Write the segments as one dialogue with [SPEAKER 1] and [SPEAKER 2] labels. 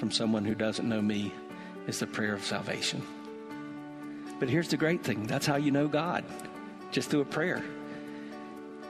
[SPEAKER 1] From someone who doesn't know me is the prayer of salvation. But here's the great thing that's how you know God, just through a prayer.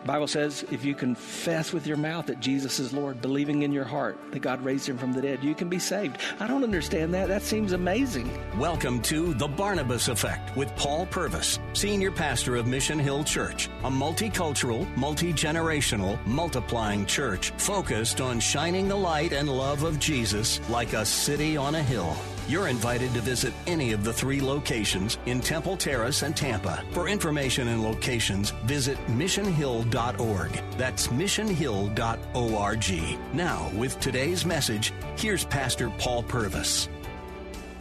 [SPEAKER 1] Bible says if you confess with your mouth that Jesus is Lord, believing in your heart that God raised him from the dead, you can be saved. I don't understand that. That seems amazing.
[SPEAKER 2] Welcome to The Barnabas Effect with Paul Purvis, Senior Pastor of Mission Hill Church, a multicultural, multi generational, multiplying church focused on shining the light and love of Jesus like a city on a hill. You're invited to visit any of the three locations in Temple Terrace and Tampa. For information and locations, visit missionhill.org. That's missionhill.org. Now, with today's message, here's Pastor Paul Purvis.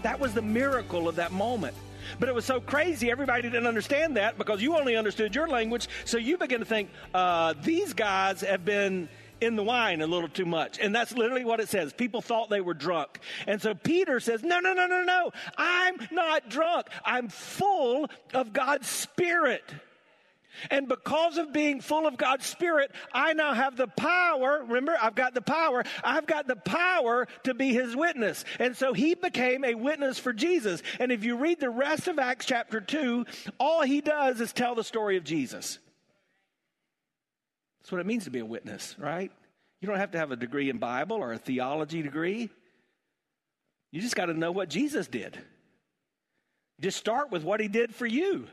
[SPEAKER 1] That was the miracle of that moment. But it was so crazy, everybody didn't understand that because you only understood your language. So you begin to think, uh, these guys have been in the wine a little too much. And that's literally what it says. People thought they were drunk. And so Peter says, No, no, no, no, no. I'm not drunk. I'm full of God's Spirit. And because of being full of God's Spirit, I now have the power. Remember, I've got the power. I've got the power to be his witness. And so he became a witness for Jesus. And if you read the rest of Acts chapter 2, all he does is tell the story of Jesus. That's what it means to be a witness, right? You don't have to have a degree in Bible or a theology degree. You just got to know what Jesus did. Just start with what he did for you.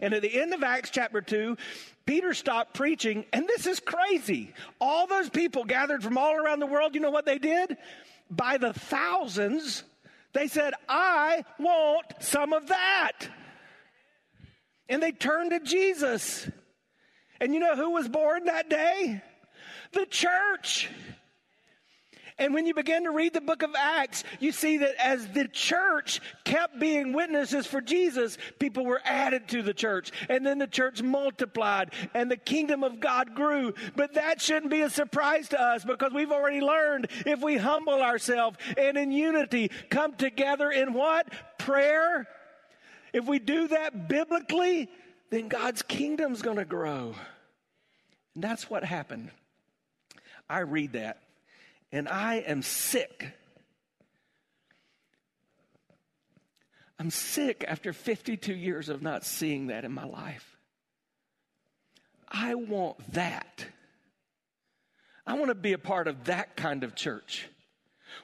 [SPEAKER 1] And at the end of Acts chapter 2, Peter stopped preaching, and this is crazy. All those people gathered from all around the world, you know what they did? By the thousands, they said, I want some of that. And they turned to Jesus. And you know who was born that day? The church. And when you begin to read the book of Acts, you see that as the church kept being witnesses for Jesus, people were added to the church. And then the church multiplied and the kingdom of God grew. But that shouldn't be a surprise to us because we've already learned if we humble ourselves and in unity come together in what? Prayer. If we do that biblically, then God's kingdom's going to grow. And that's what happened. I read that and I am sick. I'm sick after 52 years of not seeing that in my life. I want that. I want to be a part of that kind of church.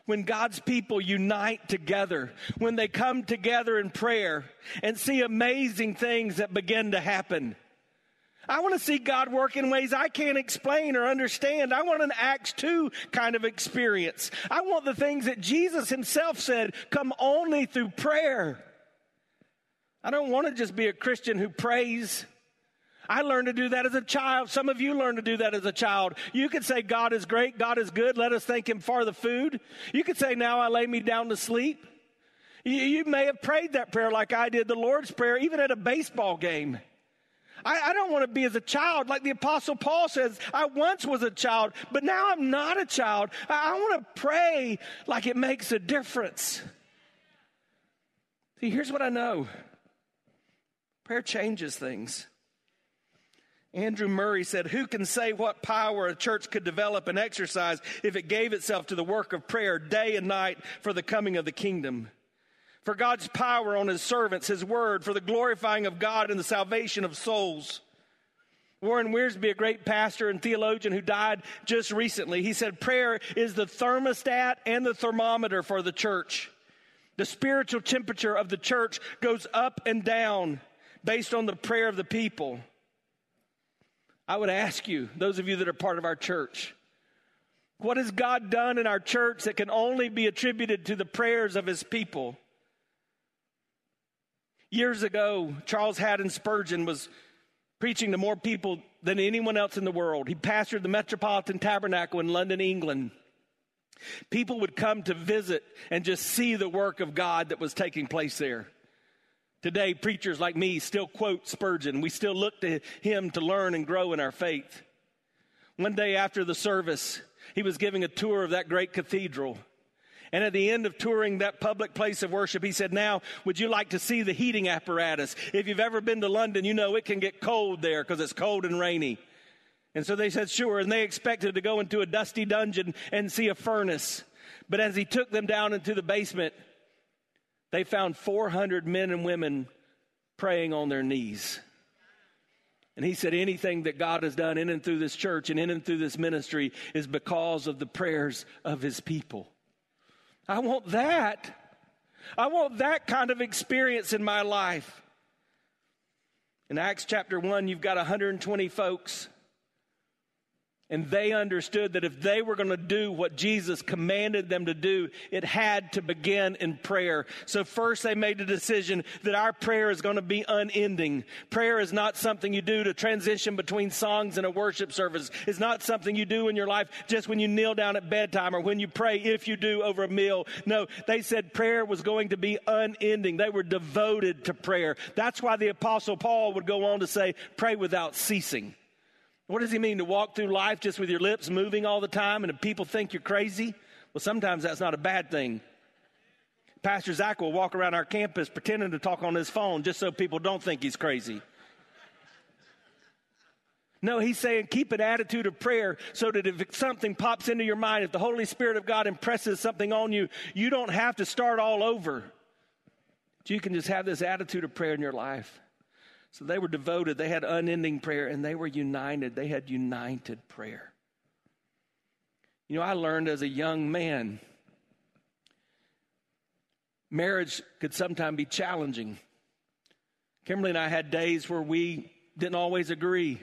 [SPEAKER 1] When God's people unite together, when they come together in prayer and see amazing things that begin to happen. I want to see God work in ways I can't explain or understand. I want an Acts 2 kind of experience. I want the things that Jesus himself said come only through prayer. I don't want to just be a Christian who prays. I learned to do that as a child. Some of you learned to do that as a child. You could say, God is great, God is good, let us thank Him for the food. You could say, Now I lay me down to sleep. You, you may have prayed that prayer like I did, the Lord's Prayer, even at a baseball game. I, I don't want to be as a child. Like the Apostle Paul says, I once was a child, but now I'm not a child. I, I want to pray like it makes a difference. See, here's what I know prayer changes things. Andrew Murray said, Who can say what power a church could develop and exercise if it gave itself to the work of prayer day and night for the coming of the kingdom? for God's power on his servants, his word, for the glorifying of God and the salvation of souls. Warren Wiersbe, a great pastor and theologian who died just recently, he said prayer is the thermostat and the thermometer for the church. The spiritual temperature of the church goes up and down based on the prayer of the people. I would ask you, those of you that are part of our church, what has God done in our church that can only be attributed to the prayers of his people? Years ago, Charles Haddon Spurgeon was preaching to more people than anyone else in the world. He pastored the Metropolitan Tabernacle in London, England. People would come to visit and just see the work of God that was taking place there. Today, preachers like me still quote Spurgeon. We still look to him to learn and grow in our faith. One day after the service, he was giving a tour of that great cathedral. And at the end of touring that public place of worship, he said, Now, would you like to see the heating apparatus? If you've ever been to London, you know it can get cold there because it's cold and rainy. And so they said, Sure. And they expected to go into a dusty dungeon and see a furnace. But as he took them down into the basement, they found 400 men and women praying on their knees. And he said, anything that God has done in and through this church and in and through this ministry is because of the prayers of his people. I want that. I want that kind of experience in my life. In Acts chapter 1, you've got 120 folks and they understood that if they were going to do what Jesus commanded them to do, it had to begin in prayer. So first they made the decision that our prayer is going to be unending. Prayer is not something you do to transition between songs and a worship service. It's not something you do in your life just when you kneel down at bedtime or when you pray, if you do, over a meal. No, they said prayer was going to be unending. They were devoted to prayer. That's why the apostle Paul would go on to say, pray without ceasing. What does he mean to walk through life just with your lips moving all the time and people think you're crazy? Well, sometimes that's not a bad thing. Pastor Zach will walk around our campus pretending to talk on his phone just so people don't think he's crazy. No, he's saying keep an attitude of prayer so that if something pops into your mind, if the Holy Spirit of God impresses something on you, you don't have to start all over. You can just have this attitude of prayer in your life. So they were devoted, they had unending prayer, and they were united. They had united prayer. You know, I learned as a young man, marriage could sometimes be challenging. Kimberly and I had days where we didn't always agree,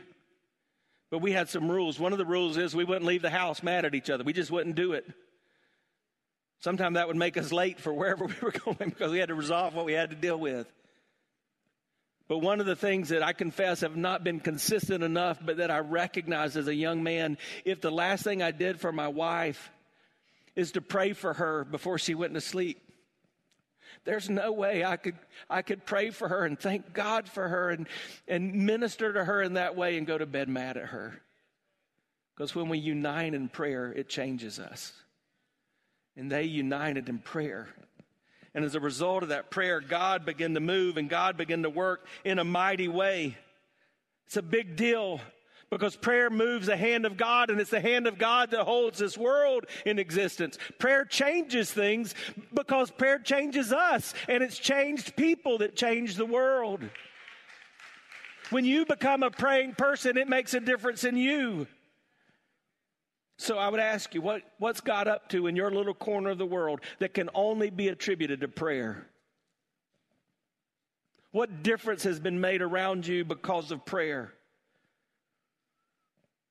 [SPEAKER 1] but we had some rules. One of the rules is we wouldn't leave the house mad at each other, we just wouldn't do it. Sometimes that would make us late for wherever we were going because we had to resolve what we had to deal with. But one of the things that I confess have not been consistent enough, but that I recognize as a young man, if the last thing I did for my wife is to pray for her before she went to sleep, there's no way I could I could pray for her and thank God for her and, and minister to her in that way and go to bed mad at her. Because when we unite in prayer, it changes us. And they united in prayer. And as a result of that prayer, God began to move and God began to work in a mighty way. It's a big deal because prayer moves the hand of God and it's the hand of God that holds this world in existence. Prayer changes things because prayer changes us and it's changed people that change the world. When you become a praying person, it makes a difference in you. So I would ask you, what, what's God up to in your little corner of the world that can only be attributed to prayer? What difference has been made around you because of prayer?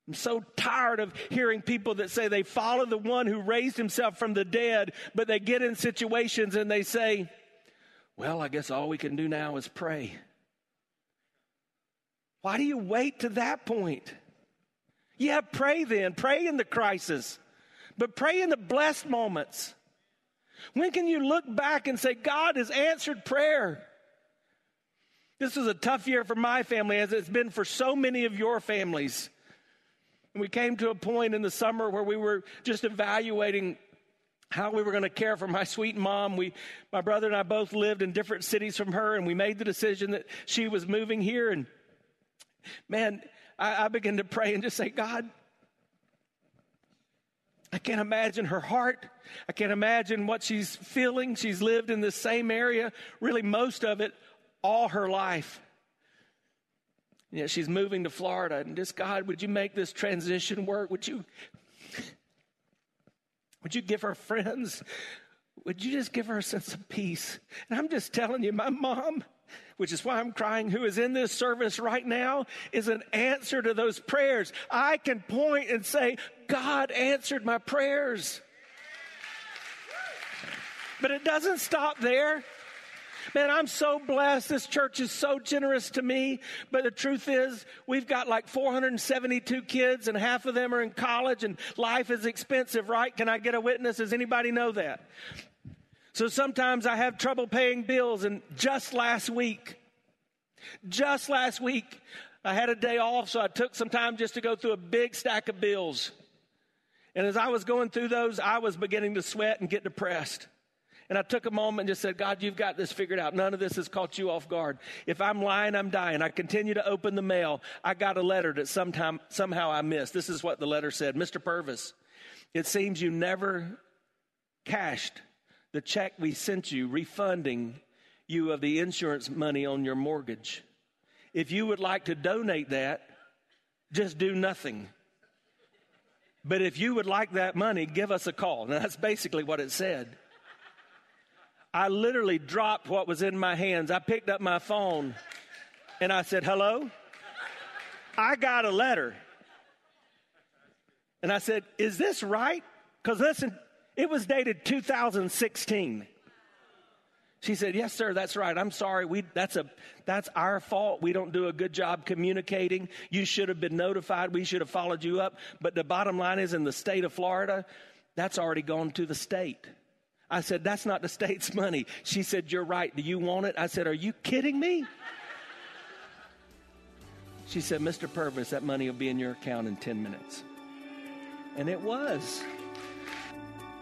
[SPEAKER 1] I'm so tired of hearing people that say they follow the one who raised himself from the dead, but they get in situations and they say, Well, I guess all we can do now is pray. Why do you wait to that point? Yeah, pray then. Pray in the crisis, but pray in the blessed moments. When can you look back and say, God has answered prayer? This was a tough year for my family, as it's been for so many of your families. And we came to a point in the summer where we were just evaluating how we were going to care for my sweet mom. We, my brother and I both lived in different cities from her, and we made the decision that she was moving here. And man, I, I began to pray and just say, God, I can't imagine her heart. I can't imagine what she's feeling. She's lived in the same area, really, most of it, all her life. Yeah, she's moving to Florida. And just, God, would you make this transition work? Would you, would you give her friends? Would you just give her a sense of peace? And I'm just telling you, my mom, which is why I'm crying, who is in this service right now, is an answer to those prayers. I can point and say, God answered my prayers. But it doesn't stop there. Man, I'm so blessed. This church is so generous to me. But the truth is, we've got like 472 kids, and half of them are in college, and life is expensive, right? Can I get a witness? Does anybody know that? So sometimes I have trouble paying bills, and just last week, just last week, I had a day off, so I took some time just to go through a big stack of bills. And as I was going through those, I was beginning to sweat and get depressed. And I took a moment and just said, God, you've got this figured out. None of this has caught you off guard. If I'm lying, I'm dying. I continue to open the mail. I got a letter that sometime, somehow I missed. This is what the letter said Mr. Purvis, it seems you never cashed the check we sent you refunding you of the insurance money on your mortgage. If you would like to donate that, just do nothing. But if you would like that money, give us a call. Now, that's basically what it said. I literally dropped what was in my hands. I picked up my phone and I said, Hello? I got a letter. And I said, Is this right? Because listen, it was dated 2016. She said, "Yes, sir. That's right. I'm sorry. We that's a that's our fault. We don't do a good job communicating. You should have been notified. We should have followed you up. But the bottom line is, in the state of Florida, that's already gone to the state." I said, That's not the state's money. She said, You're right. Do you want it? I said, Are you kidding me? She said, Mr. Purvis, that money will be in your account in 10 minutes. And it was.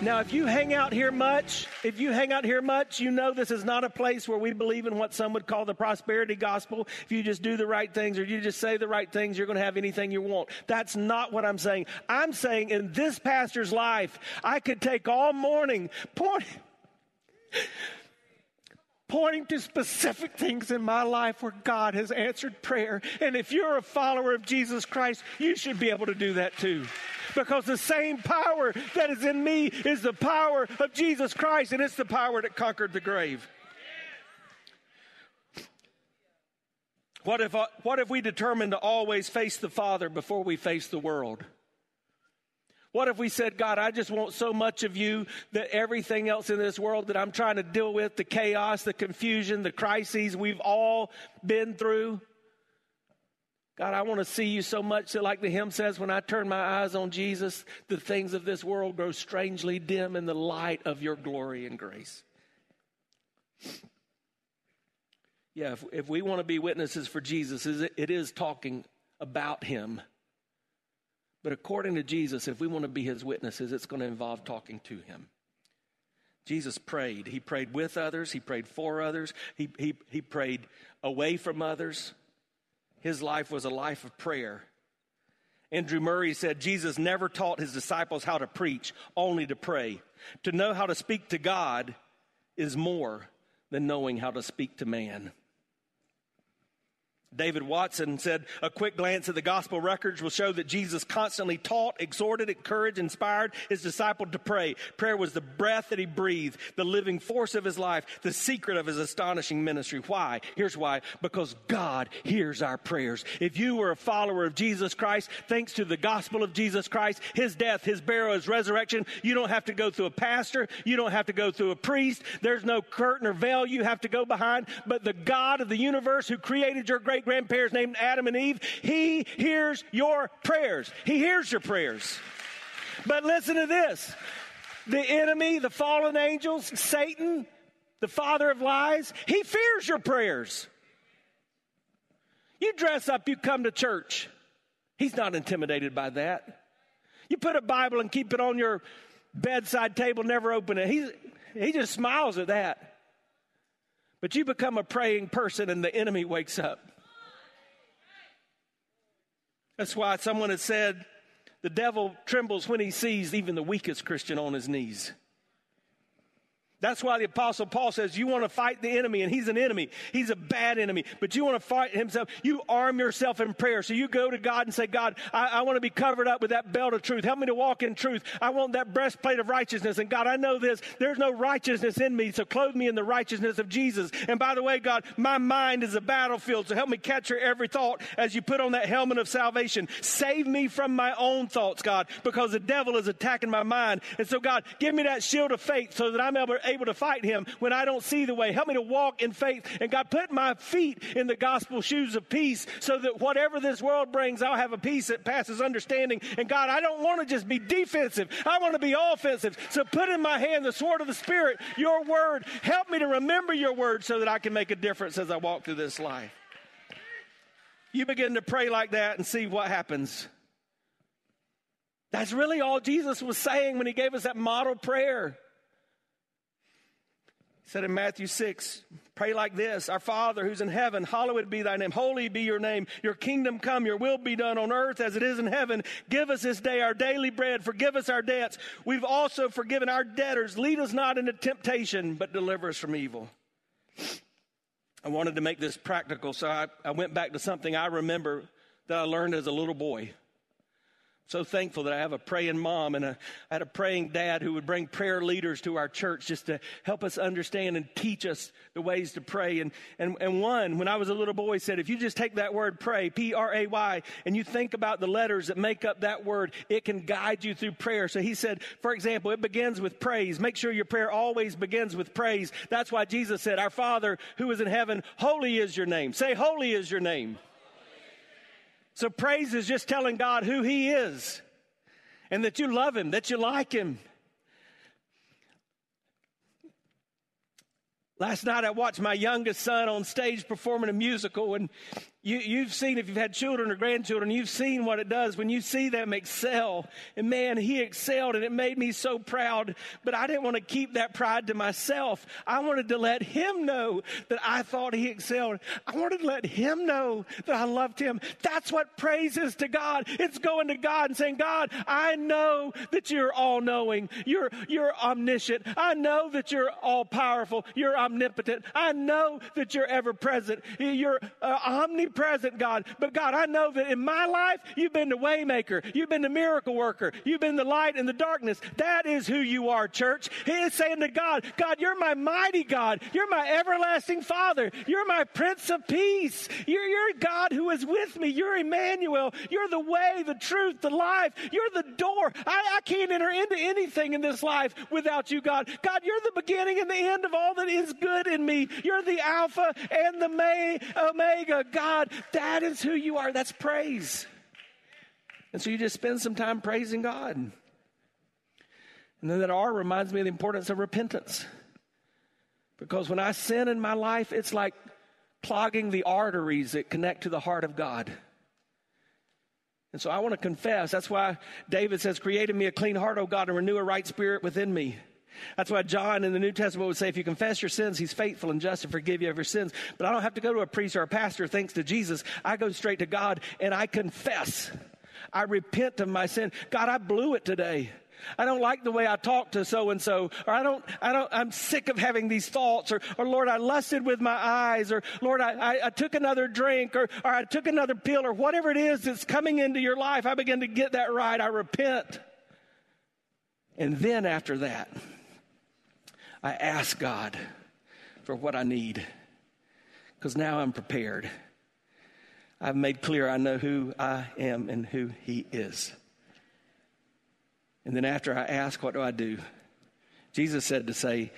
[SPEAKER 1] Now, if you hang out here much, if you hang out here much, you know this is not a place where we believe in what some would call the prosperity gospel. If you just do the right things or you just say the right things, you're going to have anything you want. That's not what I'm saying. I'm saying in this pastor's life, I could take all morning pointing pointing to specific things in my life where God has answered prayer. And if you're a follower of Jesus Christ, you should be able to do that too. Because the same power that is in me is the power of Jesus Christ, and it's the power that conquered the grave. What if, uh, what if we determined to always face the Father before we face the world? What if we said, God, I just want so much of you that everything else in this world that I'm trying to deal with, the chaos, the confusion, the crises we've all been through, God, I want to see you so much that, like the hymn says, when I turn my eyes on Jesus, the things of this world grow strangely dim in the light of your glory and grace. Yeah, if, if we want to be witnesses for Jesus, it is talking about him. But according to Jesus, if we want to be his witnesses, it's going to involve talking to him. Jesus prayed. He prayed with others, he prayed for others, he, he, he prayed away from others. His life was a life of prayer. Andrew Murray said Jesus never taught his disciples how to preach, only to pray. To know how to speak to God is more than knowing how to speak to man. David Watson said, A quick glance at the gospel records will show that Jesus constantly taught, exhorted, encouraged, inspired his disciple to pray. Prayer was the breath that he breathed, the living force of his life, the secret of his astonishing ministry. Why? Here's why. Because God hears our prayers. If you were a follower of Jesus Christ, thanks to the gospel of Jesus Christ, his death, his burial, his resurrection, you don't have to go through a pastor. You don't have to go through a priest. There's no curtain or veil you have to go behind. But the God of the universe who created your great great grandparents named Adam and Eve, He hears your prayers. He hears your prayers. But listen to this the enemy, the fallen angels, Satan, the father of lies, he fears your prayers. You dress up, you come to church. He's not intimidated by that. You put a Bible and keep it on your bedside table, never open it. He's, he just smiles at that. But you become a praying person and the enemy wakes up. That's why someone has said the devil trembles when he sees even the weakest Christian on his knees. That's why the apostle Paul says you want to fight the enemy and he's an enemy. He's a bad enemy, but you want to fight himself. You arm yourself in prayer. So you go to God and say, God, I, I, want to be covered up with that belt of truth. Help me to walk in truth. I want that breastplate of righteousness. And God, I know this. There's no righteousness in me. So clothe me in the righteousness of Jesus. And by the way, God, my mind is a battlefield. So help me capture every thought as you put on that helmet of salvation. Save me from my own thoughts, God, because the devil is attacking my mind. And so God, give me that shield of faith so that I'm able able to fight him when I don't see the way. Help me to walk in faith. And God, put my feet in the gospel shoes of peace so that whatever this world brings, I'll have a peace that passes understanding. And God, I don't want to just be defensive. I want to be offensive. So put in my hand the sword of the Spirit, your word. Help me to remember your word so that I can make a difference as I walk through this life. You begin to pray like that and see what happens. That's really all Jesus was saying when he gave us that model prayer said in Matthew 6, pray like this Our Father who's in heaven, hallowed be thy name, holy be your name, your kingdom come, your will be done on earth as it is in heaven. Give us this day our daily bread, forgive us our debts. We've also forgiven our debtors. Lead us not into temptation, but deliver us from evil. I wanted to make this practical, so I, I went back to something I remember that I learned as a little boy so thankful that I have a praying mom and a, I had a praying dad who would bring prayer leaders to our church just to help us understand and teach us the ways to pray. And, and, and one, when I was a little boy, said, if you just take that word pray, P R A Y, and you think about the letters that make up that word, it can guide you through prayer. So he said, for example, it begins with praise. Make sure your prayer always begins with praise. That's why Jesus said, Our Father who is in heaven, holy is your name. Say, holy is your name. So praise is just telling God who He is and that you love Him, that you like Him. Last night I watched my youngest son on stage performing a musical, and you, have seen, if you've had children or grandchildren, you've seen what it does when you see them excel. And man, he excelled and it made me so proud. But I didn't want to keep that pride to myself. I wanted to let him know that I thought he excelled. I wanted to let him know that I loved him. That's what praise is to God. It's going to God and saying, God, I know that you're all knowing. You're, you're omniscient. I know that you're all powerful. You're omnipotent. I know that you're ever present. You're uh, present, God. But God, I know that in my life, you've been the waymaker. You've been the miracle worker. You've been the light in the darkness. That is who you are, church. He is saying to God, God, you're my mighty God. You're my everlasting Father. You're my Prince of Peace. You're, you're God who is with me. You're Emmanuel. You're the way, the truth, the life. You're the door. I, I can't enter into anything in this life without you, God. God, you're the beginning and the end of all that is good in me. You're the Alpha and the May, Omega. God, that is who you are. That's praise. And so you just spend some time praising God. And then that R reminds me of the importance of repentance. Because when I sin in my life, it's like clogging the arteries that connect to the heart of God. And so I want to confess. That's why David says, Create in me a clean heart, O God, and renew a right spirit within me. That's why John in the New Testament would say, if you confess your sins, he's faithful and just to forgive you of your sins. But I don't have to go to a priest or a pastor thanks to Jesus. I go straight to God and I confess. I repent of my sin. God, I blew it today. I don't like the way I talk to so and so, or I don't, I don't, I'm sick of having these thoughts, or, or Lord, I lusted with my eyes, or Lord, I, I, I took another drink, or, or I took another pill, or whatever it is that's coming into your life. I begin to get that right. I repent. And then after that, I ask God for what I need because now I'm prepared. I've made clear I know who I am and who He is. And then after I ask, what do I do? Jesus said to say,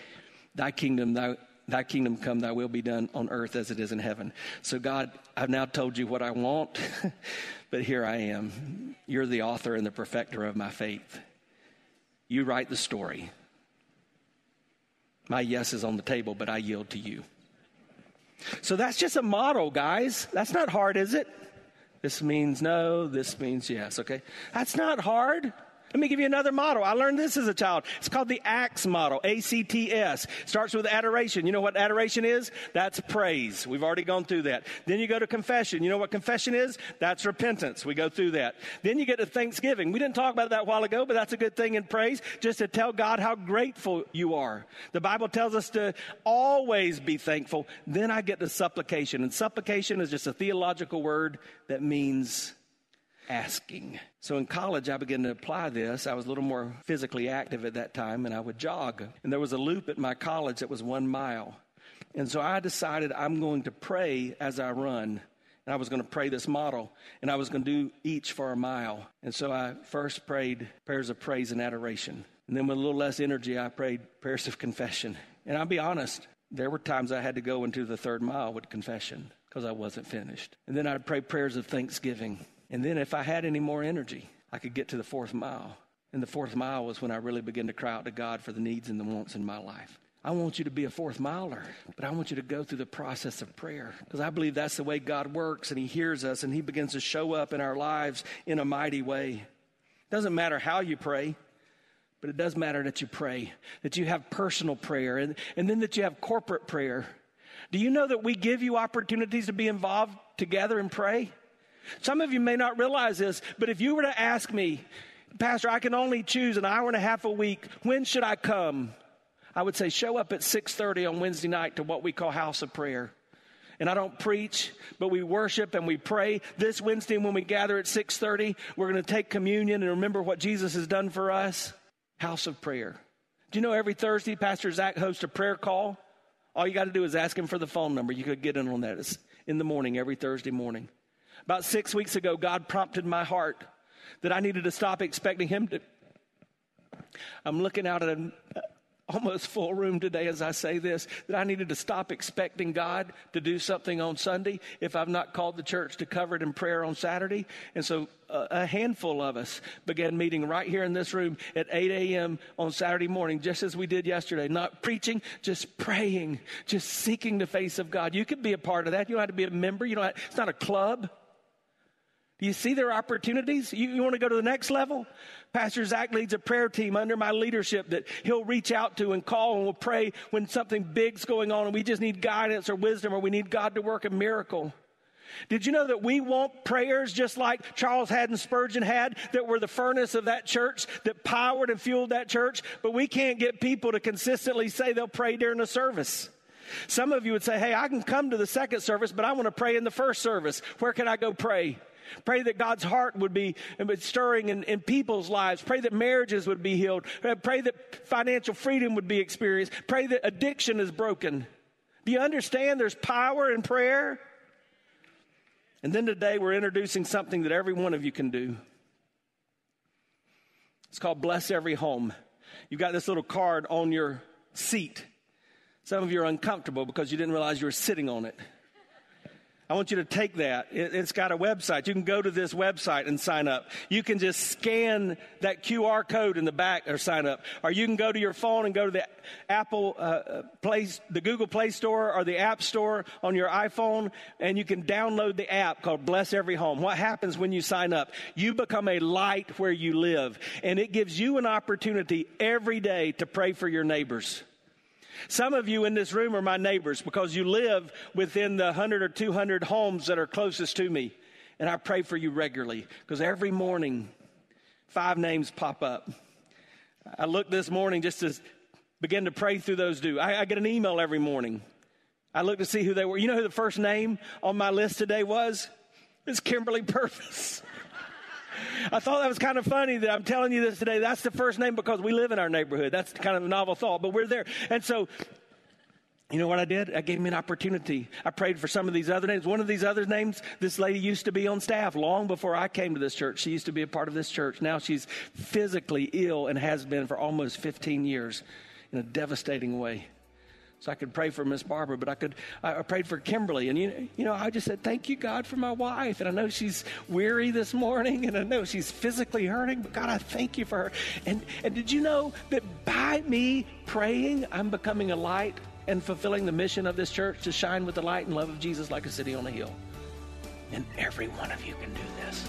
[SPEAKER 1] Thy kingdom, thy, thy kingdom come, thy will be done on earth as it is in heaven. So, God, I've now told you what I want, but here I am. You're the author and the perfecter of my faith. You write the story. My yes is on the table, but I yield to you. So that's just a model, guys. That's not hard, is it? This means no, this means yes, okay? That's not hard. Let me give you another model. I learned this as a child. It's called the ACTS model, A C T S. Starts with adoration. You know what adoration is? That's praise. We've already gone through that. Then you go to confession. You know what confession is? That's repentance. We go through that. Then you get to thanksgiving. We didn't talk about that a while ago, but that's a good thing in praise, just to tell God how grateful you are. The Bible tells us to always be thankful. Then I get to supplication. And supplication is just a theological word that means asking. So in college, I began to apply this. I was a little more physically active at that time, and I would jog. And there was a loop at my college that was one mile. And so I decided I'm going to pray as I run. And I was going to pray this model, and I was going to do each for a mile. And so I first prayed prayers of praise and adoration. And then with a little less energy, I prayed prayers of confession. And I'll be honest, there were times I had to go into the third mile with confession because I wasn't finished. And then I'd pray prayers of thanksgiving. And then if I had any more energy, I could get to the fourth mile. And the fourth mile was when I really began to cry out to God for the needs and the wants in my life. I want you to be a fourth miler, but I want you to go through the process of prayer because I believe that's the way God works and He hears us and He begins to show up in our lives in a mighty way. It doesn't matter how you pray, but it does matter that you pray, that you have personal prayer, and, and then that you have corporate prayer. Do you know that we give you opportunities to be involved together and pray? Some of you may not realize this, but if you were to ask me, Pastor, I can only choose an hour and a half a week, when should I come? I would say show up at 6:30 on Wednesday night to what we call house of prayer. And I don't preach, but we worship and we pray. This Wednesday when we gather at 6:30, we're going to take communion and remember what Jesus has done for us. House of prayer. Do you know every Thursday Pastor Zach hosts a prayer call? All you got to do is ask him for the phone number. You could get in on that. It's in the morning every Thursday morning. About six weeks ago, God prompted my heart that I needed to stop expecting Him to. I'm looking out at an almost full room today as I say this that I needed to stop expecting God to do something on Sunday if I've not called the church to cover it in prayer on Saturday. And so uh, a handful of us began meeting right here in this room at 8 a.m. on Saturday morning, just as we did yesterday. Not preaching, just praying, just seeking the face of God. You could be a part of that. You don't have to be a member. You know, it's not a club. Do you see their opportunities? You, you want to go to the next level? Pastor Zach leads a prayer team under my leadership that he'll reach out to and call and we'll pray when something big's going on and we just need guidance or wisdom or we need God to work a miracle. Did you know that we want prayers just like Charles Haddon Spurgeon had that were the furnace of that church that powered and fueled that church? But we can't get people to consistently say they'll pray during the service. Some of you would say, Hey, I can come to the second service, but I want to pray in the first service. Where can I go pray? Pray that God's heart would be stirring in, in, people's lives. Pray that marriages would be healed. Uh, pray that financial freedom would be experienced. Pray that addiction is broken. Do you understand there's power in prayer? And then today we're introducing something that every one of you can do. It's called Bless Every Home. You've got this little card on your seat. Some of you are uncomfortable because you didn't realize you were sitting on it. I want you to take that. It, has got a website. You can go to this website and sign up. You can just scan that QR code in the back or sign up. Or you can go to your phone and go to the Apple uh, uh Play, the Google Play Store or the App Store on your iPhone, and you can download the app called Bless Every Home. What happens when you sign up? You become a light where you live, and it gives you an opportunity every day to pray for your neighbors. Some of you in this room are my neighbors because you live within the 100 or 200 homes that are closest to me. And I pray for you regularly because every morning, five names pop up. I look this morning just to begin to pray through those due. I, I get an email every morning. I look to see who they were. You know who the first name on my list today was? It's Kimberly Purvis. I thought that was kind of funny that I'm telling you this today. That's the first name because we live in our neighborhood. That's kind of a novel thought, but we're there. And so, you know what I did? I gave me an opportunity. I prayed for some of these other names. One of these other names, this lady used to be on staff long before I came to this church. She used to be a part of this church. Now she's physically ill and has been for almost 15 years in a devastating way so I could pray for Miss Barbara, but I could I prayed for Kimberly, and you you know I just said thank you God for my wife, and I know she's weary this morning, and I know she's physically hurting, but God I thank you for her. And and did you know that by me praying, I'm becoming a light and fulfilling the mission of this church to shine with the light and love of Jesus like a city on a hill. And every one of you can do this.